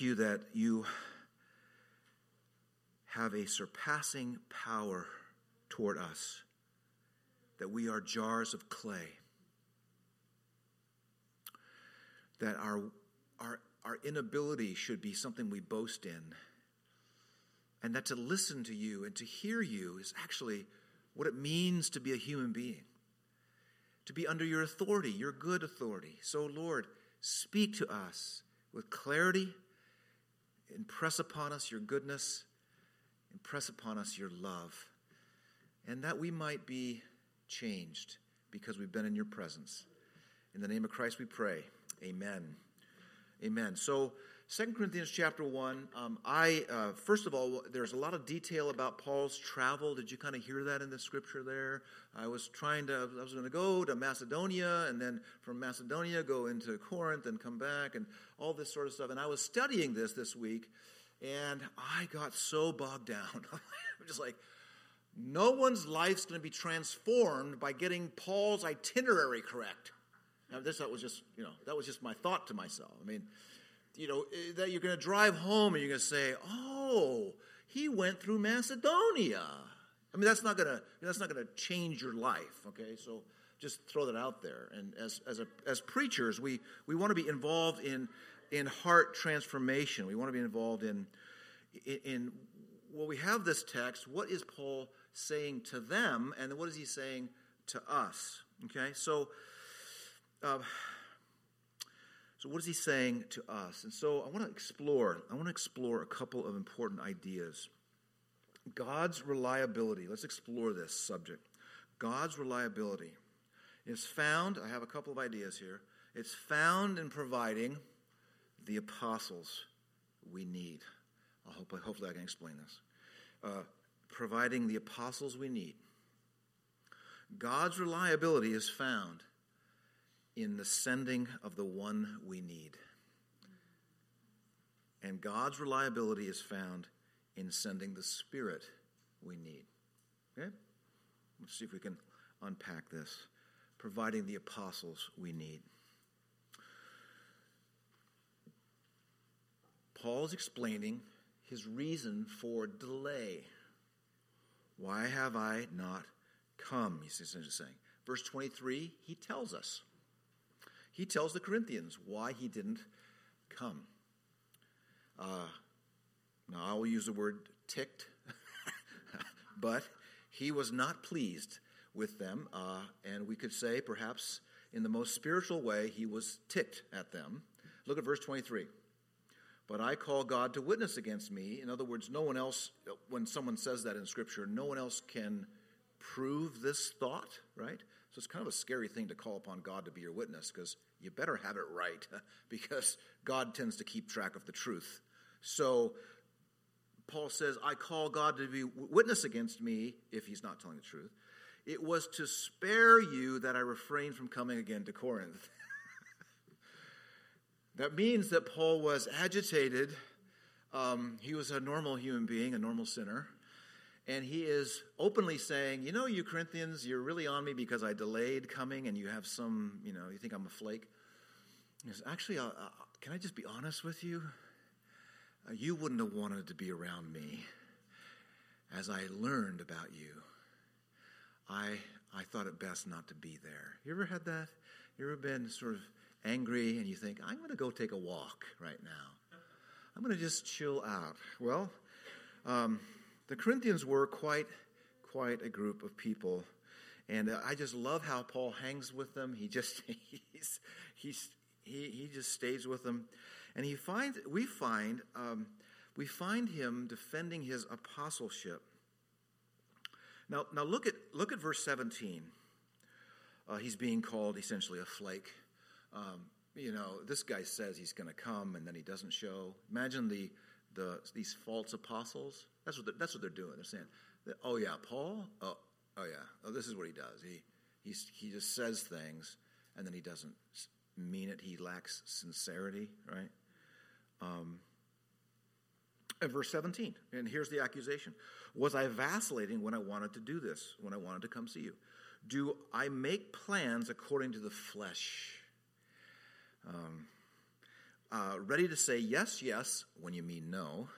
you that you have a surpassing power toward us, that we are jars of clay, that our, our, our inability should be something we boast in, and that to listen to you and to hear you is actually what it means to be a human being, to be under your authority, your good authority. So, Lord, speak to us with clarity Impress upon us your goodness, impress upon us your love, and that we might be changed because we've been in your presence. In the name of Christ we pray. Amen. Amen. So, Second Corinthians chapter 1, um, I, uh, first of all, there's a lot of detail about Paul's travel. Did you kind of hear that in the scripture there? I was trying to, I was going to go to Macedonia and then from Macedonia go into Corinth and come back and all this sort of stuff. And I was studying this this week and I got so bogged down. I'm just like, no one's life's going to be transformed by getting Paul's itinerary correct. Now, this that was just, you know, that was just my thought to myself. I mean, you know, eh, that you're going to drive home and you're going to say, "Oh, he went through Macedonia." I mean, that's not going to that's not going to change your life. Okay, so just throw that out there. And as as a, as preachers, we we want to be involved in in heart transformation. We want to be involved in in, in well, we have this text. What is Paul saying to them, and what is he saying to us? Okay, so. Uh, so, what is he saying to us? And so, I want to explore. I want to explore a couple of important ideas. God's reliability. Let's explore this subject. God's reliability is found. I have a couple of ideas here. It's found in providing the apostles we need. I hope, hopefully, I can explain this. Uh, providing the apostles we need. God's reliability is found in the sending of the one we need. And God's reliability is found in sending the Spirit we need. Okay? Let's see if we can unpack this. Providing the apostles we need. Paul is explaining his reason for delay. Why have I not come? He's essentially saying. Verse 23, he tells us he tells the Corinthians why he didn't come. Uh, now, I will use the word ticked, but he was not pleased with them, uh, and we could say perhaps in the most spiritual way, he was ticked at them. Look at verse 23. But I call God to witness against me. In other words, no one else, when someone says that in Scripture, no one else can prove this thought, right? So it's kind of a scary thing to call upon God to be your witness because you better have it right because God tends to keep track of the truth. So Paul says, I call God to be witness against me if he's not telling the truth. It was to spare you that I refrained from coming again to Corinth. that means that Paul was agitated. Um, he was a normal human being, a normal sinner and he is openly saying, You know, you Corinthians, you're really on me because I delayed coming and you have some, you know, you think I'm a flake. He says, Actually, uh, uh, can I just be honest with you? Uh, you wouldn't have wanted to be around me as I learned about you. I, I thought it best not to be there. You ever had that? You ever been sort of angry and you think, I'm going to go take a walk right now? I'm going to just chill out. Well, um, the Corinthians were quite, quite a group of people. And uh, I just love how Paul hangs with them. He just, he's, he's, he, he just stays with them. And he finds, we find, um, we find him defending his apostleship. Now, now look at, look at verse 17. Uh, he's being called essentially a flake. Um, you know, this guy says he's going to come and then he doesn't show. Imagine the, the, these false apostles. That's what, that's what they're doing. They're saying, oh, yeah, Paul? Oh, oh yeah. Oh, this is what he does. He, he's, he just says things and then he doesn't mean it. He lacks sincerity, right? Um, and verse 17, and here's the accusation Was I vacillating when I wanted to do this, when I wanted to come see you? Do I make plans according to the flesh? Um, uh, ready to say yes, yes when you mean no,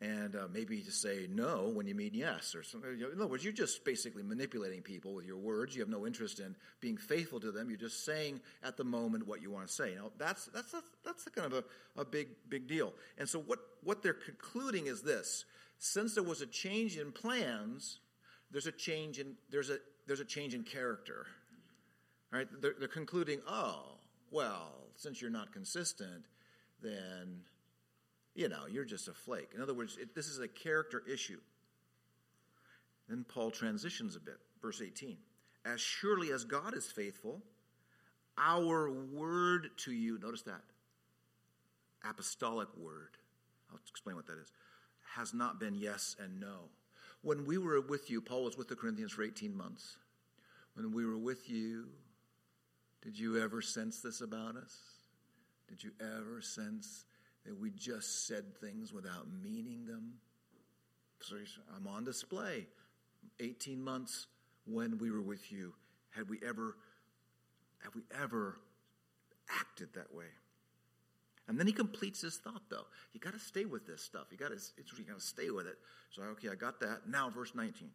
and uh, maybe to say no when you mean yes, or something. In other words, you're just basically manipulating people with your words. You have no interest in being faithful to them. You're just saying at the moment what you want to say. Now, that's that's a, that's a kind of a, a big big deal. And so, what what they're concluding is this: since there was a change in plans, there's a change in there's a there's a change in character. Right? They're, they're concluding, oh, well, since you're not consistent, then you know you're just a flake. In other words, it, this is a character issue. Then Paul transitions a bit, verse 18. As surely as God is faithful, our word to you, notice that, apostolic word, I'll explain what that is, has not been yes and no. When we were with you, Paul was with the Corinthians for 18 months. When we were with you, did you ever sense this about us? Did you ever sense that we just said things without meaning them? So I'm on display. 18 months when we were with you. Had we ever have we ever acted that way? And then he completes his thought, though. You got to stay with this stuff. You got to, you got to stay with it. So, okay, I got that. Now, verse 19.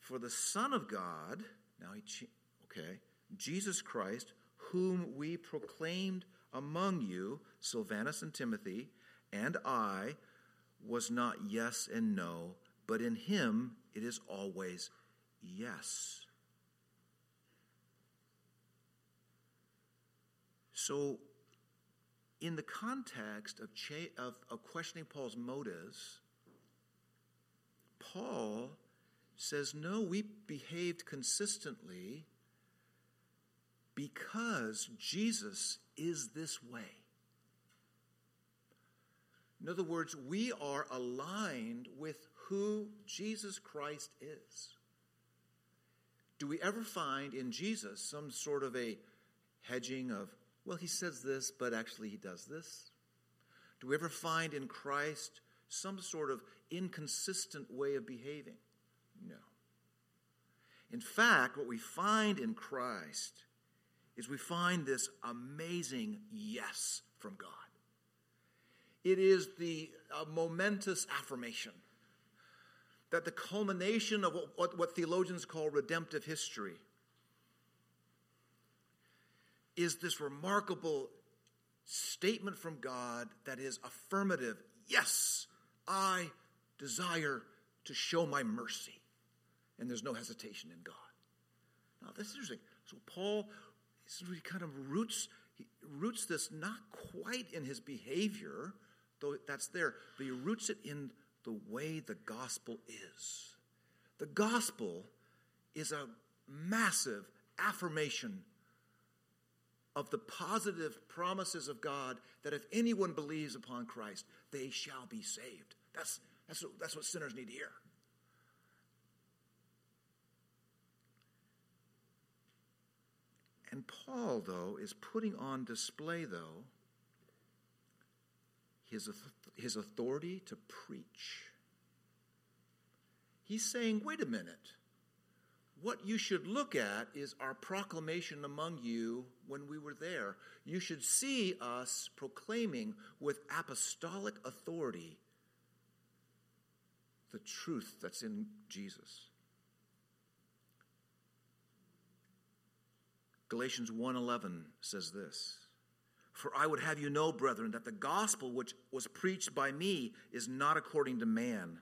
For the Son of God, now he, okay, Jesus Christ, whom we proclaimed among you, Silvanus and Timothy, and I, was not yes and no, but in him it is always yes. So, in the context of, cha- of, of questioning Paul's motives, Paul says, No, we behaved consistently because Jesus is this way. In other words, we are aligned with who Jesus Christ is. Do we ever find in Jesus some sort of a hedging of well, he says this, but actually he does this? Do we ever find in Christ some sort of inconsistent way of behaving? No. In fact, what we find in Christ is we find this amazing yes from God. It is the uh, momentous affirmation that the culmination of what, what, what theologians call redemptive history is this remarkable statement from God that is affirmative. Yes, I desire to show my mercy. And there's no hesitation in God. Now, this is interesting. So, Paul he kind of roots, he roots this not quite in his behavior, though that's there, but he roots it in the way the gospel is. The gospel is a massive affirmation of the positive promises of God that if anyone believes upon Christ, they shall be saved. That's, that's, what, that's what sinners need to hear. And Paul, though, is putting on display, though, his, his authority to preach. He's saying, wait a minute what you should look at is our proclamation among you when we were there. You should see us proclaiming with apostolic authority the truth that's in Jesus. Galatians 1:11 says this: For I would have you know, brethren, that the gospel which was preached by me is not according to man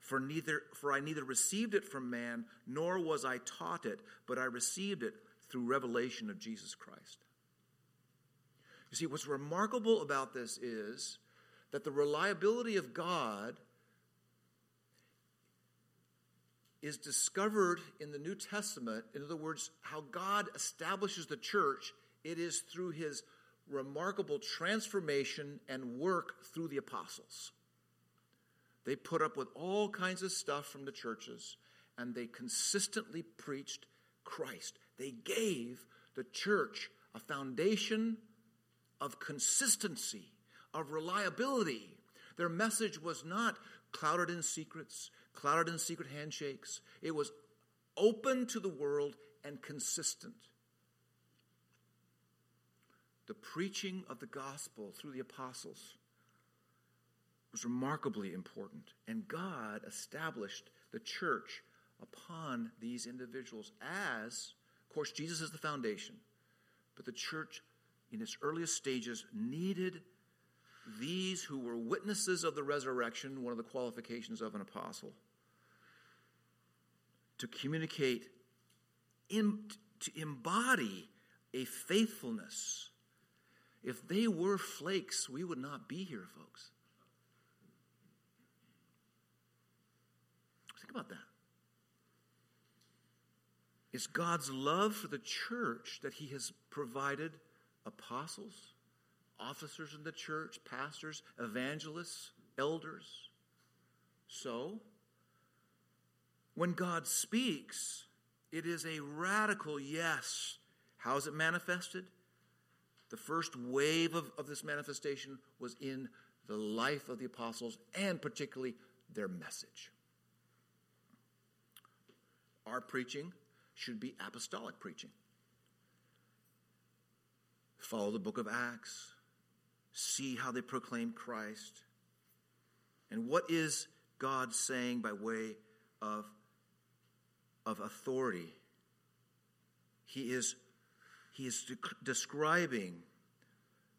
for neither for I neither received it from man nor was I taught it, but I received it through revelation of Jesus Christ. You see, what's remarkable about this is that the reliability of God is discovered in the New Testament. In other words, how God establishes the church, it is through his remarkable transformation and work through the apostles. They put up with all kinds of stuff from the churches, and they consistently preached Christ. They gave the church a foundation of consistency, of reliability. Their message was not clouded in secrets, clouded in secret handshakes. It was open to the world and consistent. The preaching of the gospel through the apostles was remarkably important. And God established the church upon these individuals as, of course, Jesus is the foundation, but the church in its earliest stages needed these who were witnesses of the resurrection, one of the qualifications of an apostle, to communicate, to embody a faithfulness. If they were flakes, we would not be here, folks. Think about that. It's God's love for the church that He has provided apostles, officers in the church, pastors, evangelists, elders. So, when God speaks, it is a radical yes. How is it manifested? The first wave of, of this manifestation was in the life of the apostles and particularly their message. Our preaching should be apostolic preaching. Follow the book of Acts, see how they proclaim Christ. And what is God saying by way of of authority. He is, he is de- describing,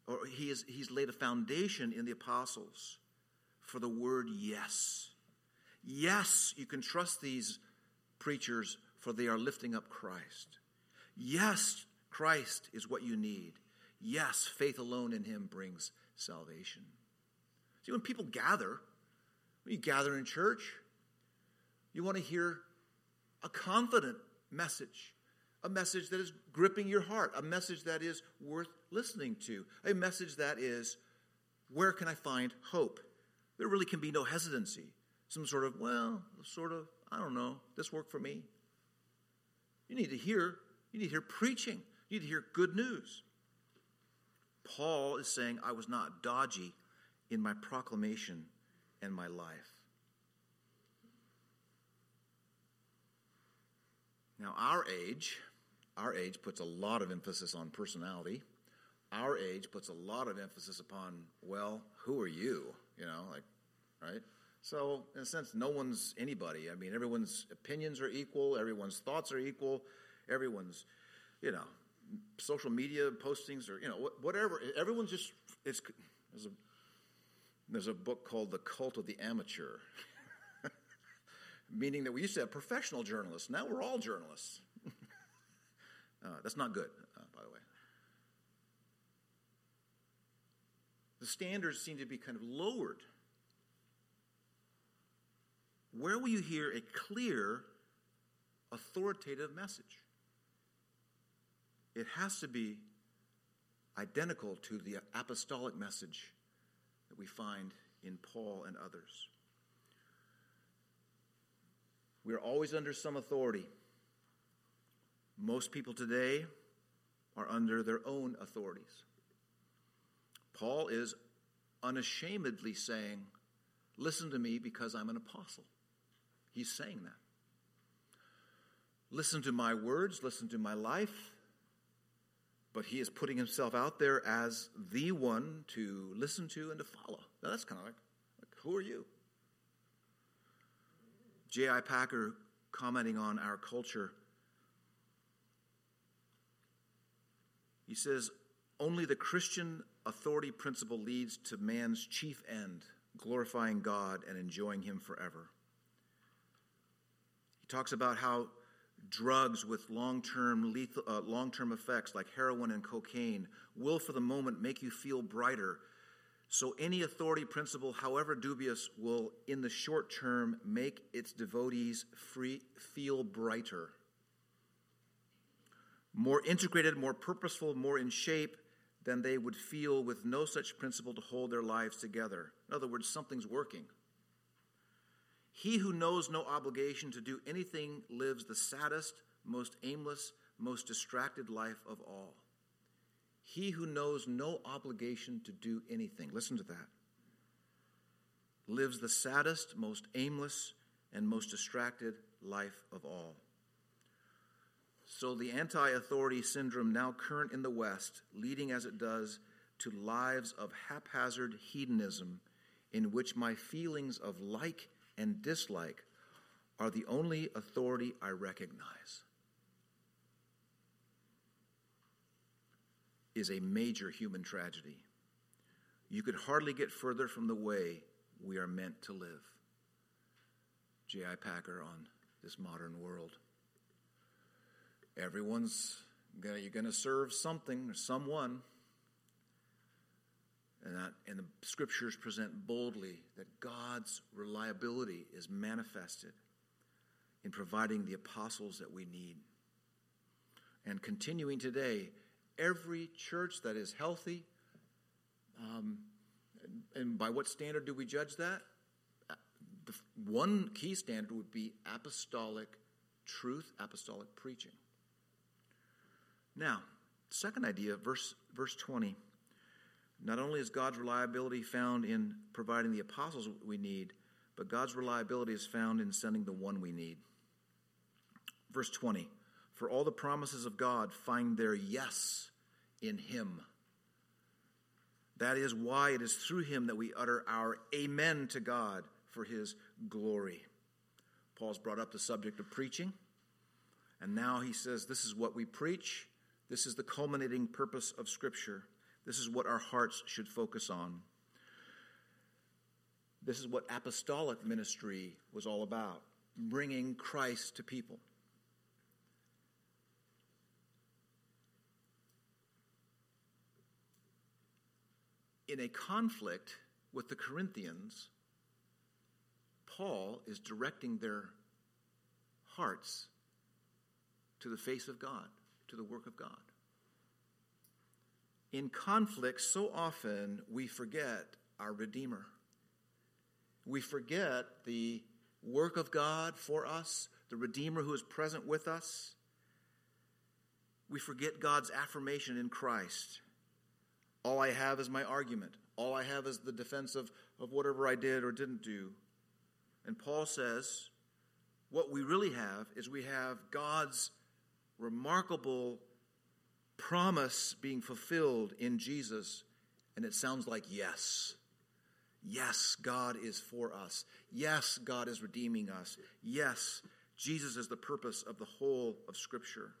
or he is, he's laid a foundation in the apostles for the word yes. Yes, you can trust these preachers, for they are lifting up Christ. Yes, Christ is what you need. Yes, faith alone in him brings salvation. See, when people gather, when you gather in church, you want to hear a confident message, a message that is gripping your heart, a message that is worth listening to, a message that is, where can I find hope? There really can be no hesitancy. Some sort of, well, sort of, I don't know, this worked for me. You need to hear, you need to hear preaching. You need to hear good news. Paul is saying, I was not dodgy in my proclamation and my life. Now, our age, our age puts a lot of emphasis on personality. Our age puts a lot of emphasis upon, well, who are you? You know, like, right? So, in a sense, no one's anybody. I mean, everyone's opinions are equal, everyone's thoughts are equal, everyone's, you know, social media postings or, you know, whatever. Everyone's just, it's, there's a, there's a book called The Cult of the Amateur meaning that we used to have professional journalists. Now we're all journalists. Uh, that's not good, uh, by the way. The standards seem to be kind of lowered. Where will you hear a clear, authoritative message? It has to be identical to the apostolic message that we find in Paul and others. We are always under some authority. Most people today are under their own authorities. Paul is unashamedly saying, Listen to me because I'm an apostle. He's saying that. Listen to my words, listen to my life. But he is putting himself out there as the one to listen to and to follow. Now that's kind of like, like who are you? J.I. Packer, commenting on our culture, he says, Only the Christian authority principle leads to man's chief end, glorifying God and enjoying Him forever. He talks about how drugs with long-term lethal, uh, long-term effects like heroin and cocaine will for the moment make you feel brighter so any authority principle, however dubious, will in the short term make its devotees free, feel brighter. More integrated, more purposeful, more in shape than they would feel with no such principle to hold their lives together. In other words, something's working. He who knows no obligation to do anything lives the saddest, most aimless, most distracted life of all. He who knows no obligation to do anything, listen to that, lives the saddest, most aimless, and most distracted life of all. So the anti authority syndrome, now current in the West, leading as it does to lives of haphazard hedonism, in which my feelings of like and dislike are the only authority I recognize, is a major human tragedy. You could hardly get further from the way we are meant to live. J.I. Packer on this modern world. Everyone's gonna, you're going to serve something or someone. And, that, and the scriptures present boldly that God's reliability is manifested in providing the apostles that we need. And continuing today, every church that is healthy, um, and, by what standard do we judge that? The one key standard would be apostolic truth, apostolic preaching. Now, second idea, verse, verse 20. Not only is God's reliability found in providing the apostles we need, but God's reliability is found in sending the one we need. Verse 20 For all the promises of God find their yes in Him. That is why it is through Him that we utter our amen to God for His glory. Paul's brought up the subject of preaching, and now he says this is what we preach this is the culminating purpose of Scripture. This is what our hearts should focus on. This is what apostolic ministry was all about bringing Christ to people. In a conflict with the Corinthians, Paul is directing their hearts to the face of God to the work of God. In conflict, so often we forget our Redeemer. We forget the work of God for us, the Redeemer who is present with us. We forget God's affirmation in Christ. All I have is my argument. All I have is the defense of, of whatever I did or didn't do. And Paul says, what we really have is we have God's remarkable promise being fulfilled in Jesus, and it sounds like yes. Yes, God is for us. Yes, God is redeeming us. Yes, Jesus is the purpose of the whole of Scripture.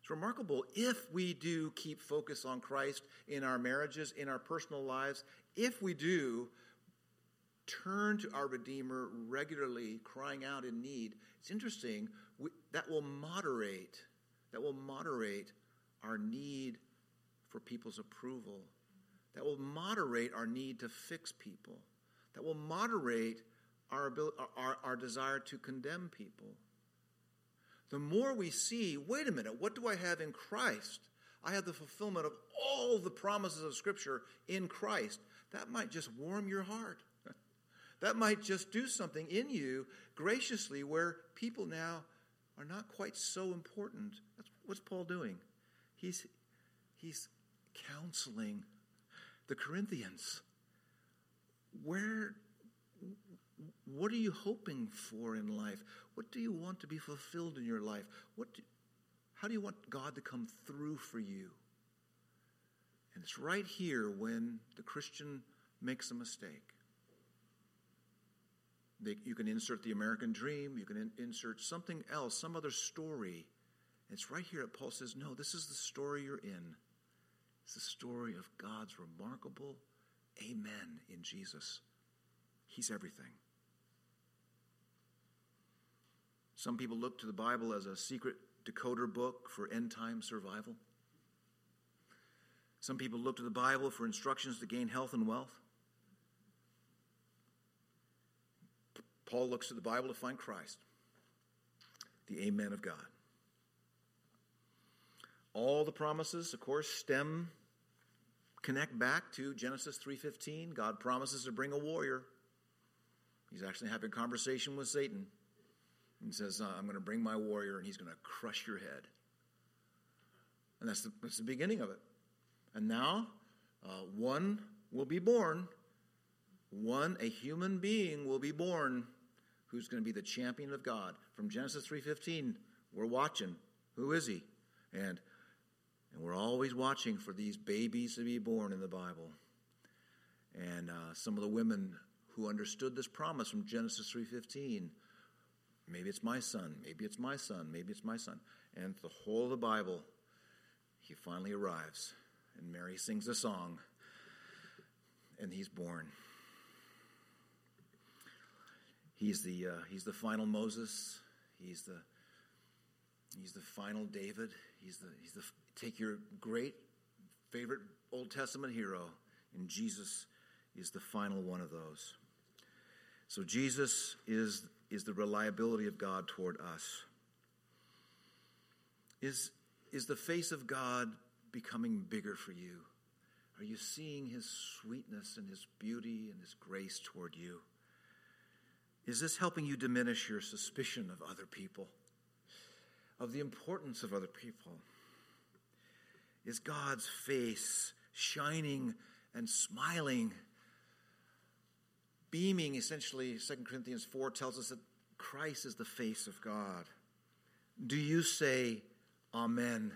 It's remarkable if we do keep focus on Christ in our marriages, in our personal lives, if we do turn to our Redeemer regularly, crying out in need. It's interesting, we, that will moderate, that will moderate our need for people's approval. That will moderate our need to fix people. That will moderate our, ability, our, our desire to condemn people. The more we see, wait a minute, what do I have in Christ? I have the fulfillment of all the promises of Scripture in Christ. That might just warm your heart. That might just do something in you graciously where people now are not quite so important. That's what's Paul doing. He's he's counseling the Corinthians. Where what are you hoping for in life? What do you want to be fulfilled in your life? What do, how do you want God to come through for you? And it's right here when the Christian makes a mistake. They, you can insert the American dream, you can in, insert something else, some other story. It's right here that Paul says, No, this is the story you're in. It's the story of God's remarkable amen in Jesus. He's everything. Some people look to the Bible as a secret decoder book for end time survival. Some people look to the Bible for instructions to gain health and wealth. Paul looks to the Bible to find Christ, the Amen of God. All the promises, of course, stem connect back to Genesis 3:15. God promises to bring a warrior. He's actually having a conversation with Satan. He says, uh, I'm going to bring my warrior and he's going to crush your head. And that's the, that's the beginning of it. And now, uh, one will be born. One, a human being will be born who's going to be the champion of God. From Genesis 3:15, We're watching. Who is he? And and we're always watching for these babies to be born in the Bible. And uh, some of the women who understood this promise from Genesis 3:15, maybe it's my son, maybe it's my son, maybe it's my son. And the whole of the Bible, he finally arrives, and Mary sings a song, and he's born. He's the, uh, he's the final Moses. He's the, he's the final David. He's the, he's the, take your great favorite Old Testament hero, and Jesus is the final one of those. So Jesus is, is the reliability of God toward us. Is, is the face of God becoming bigger for you? Are you seeing his sweetness and his beauty and his grace toward you? Is this helping you diminish your suspicion of other people, of the importance of other people? Is God's face shining and smiling, beaming? Essentially, 2 Corinthians 4 tells us that Christ is the face of God. Do you say Amen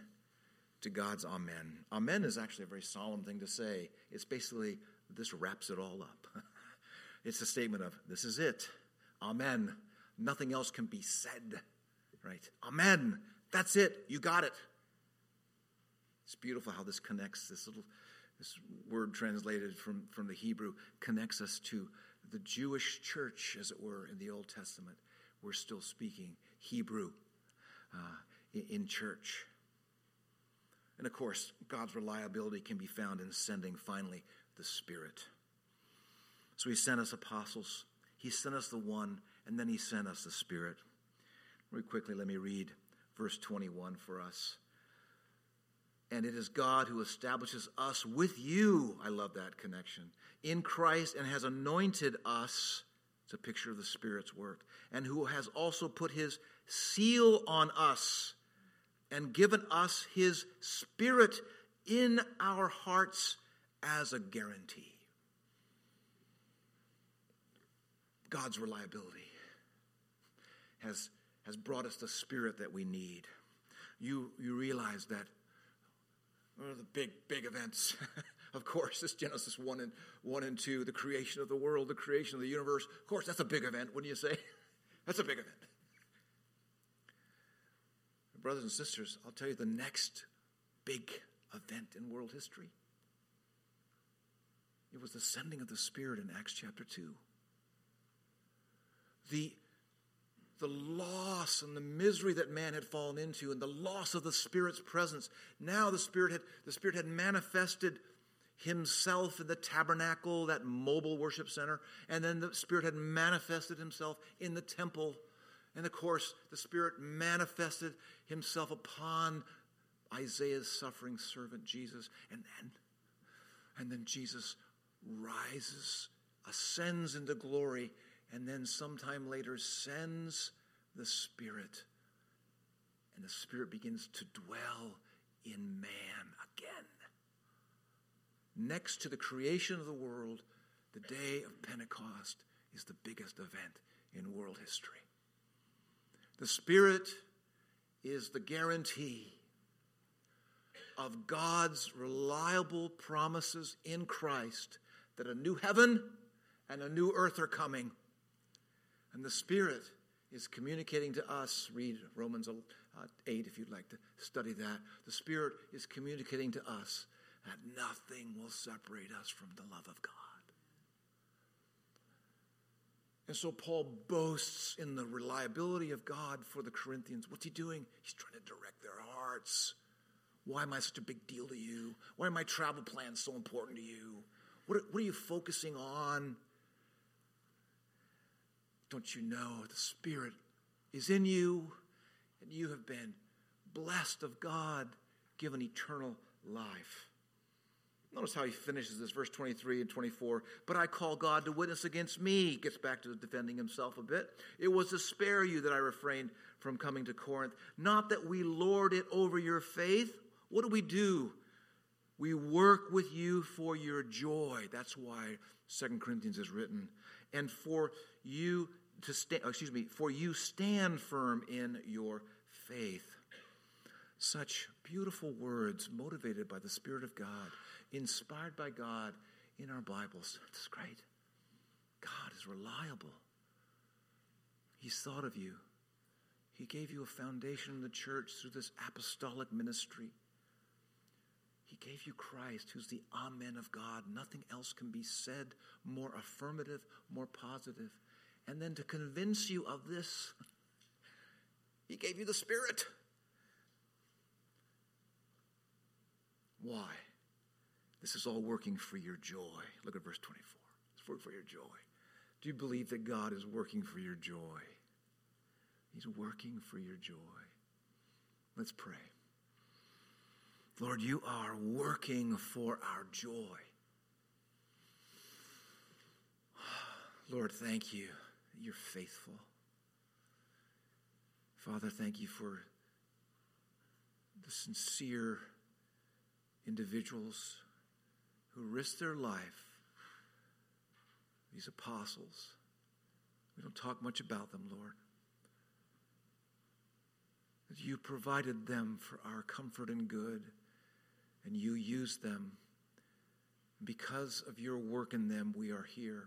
to God's Amen? Amen is actually a very solemn thing to say. It's basically, this wraps it all up. it's a statement of, this is it. Amen. Nothing else can be said, right? Amen. That's it. You got it. It's beautiful how this connects this little this word translated from, from the Hebrew connects us to the Jewish church, as it were, in the Old Testament. We're still speaking Hebrew uh, in, in church. And of course, God's reliability can be found in sending finally the Spirit. So He sent us apostles, he sent us the one, and then He sent us the Spirit. Very quickly, let me read verse 21 for us. And it is God who establishes us with you. I love that connection. In Christ and has anointed us. It's a picture of the Spirit's work. And who has also put his seal on us and given us his Spirit in our hearts as a guarantee. God's reliability has, has brought us the spirit that we need. You, you realize that one of the big, big events, of course, is Genesis 1 and, 1 and 2, the creation of the world, the creation of the universe. Of course, that's a big event, wouldn't you say? that's a big event. Brothers and sisters, I'll tell you the next big event in world history. It was the sending of the Spirit in Acts chapter 2 the, the loss and the misery that man had fallen into and the loss of the Spirit's presence. Now the Spirit had, the Spirit had manifested himself in the tabernacle, that mobile worship center, and then the Spirit had manifested himself in the temple. And of course, the Spirit manifested himself upon Isaiah's suffering servant Jesus. And then, and then Jesus rises, ascends into glory, and then sometime later sends the Spirit. And the Spirit begins to dwell in man again. Next to the creation of the world, the day of Pentecost is the biggest event in world history. The Spirit is the guarantee of God's reliable promises in Christ that a new heaven and a new earth are coming and the Spirit is communicating to us. Read Romans uh, 8 if you'd like to study that. The Spirit is communicating to us that nothing will separate us from the love of God. And so Paul boasts in the reliability of God for the Corinthians. What's he doing? He's trying to direct their hearts. Why am I such a big deal to you? Why are my travel plans so important to you? What, what are you focusing on? Don't you know the Spirit is in you and you have been blessed of God, given eternal life? Notice how he finishes this, verse 23 and 24. But I call God to witness against me. Gets back to defending himself a bit. It was to spare you that I refrained from coming to Corinth. Not that we lord it over your faith. What do we do? We work with you for your joy. That's why Second Corinthians is written. And for you to stand, oh, excuse me, for you stand firm in your faith. Such beautiful words motivated by the Spirit of God, inspired by God in our Bibles. It's great. God is reliable. He's thought of you. He gave you a foundation in the church through this apostolic ministry. He gave you Christ, who's the Amen of God. Nothing else can be said more affirmative, more positive. And then to convince you of this, He gave you the Spirit. Why? This is all working for your joy. Look at verse 24. It's working for your joy. Do you believe that God is working for your joy? He's working for your joy. Let's pray. Lord, you are working for our joy. Lord, thank you. You're faithful. Father, thank you for the sincere individuals who risked their life, these apostles. We don't talk much about them, Lord. That you provided them for our comfort and good and you used them. Because of your work in them, we are here.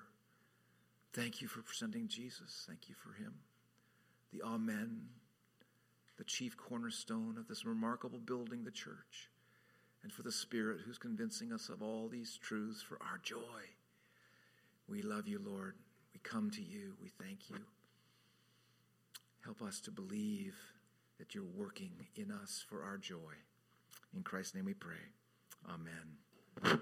Thank you for presenting Jesus. Thank you for him. The Amen, the chief cornerstone of this remarkable building, the church, and for the Spirit who's convincing us of all these truths for our joy. We love you, Lord. We come to you. We thank you. Help us to believe that you're working in us for our joy. In Christ's name we pray. Amen.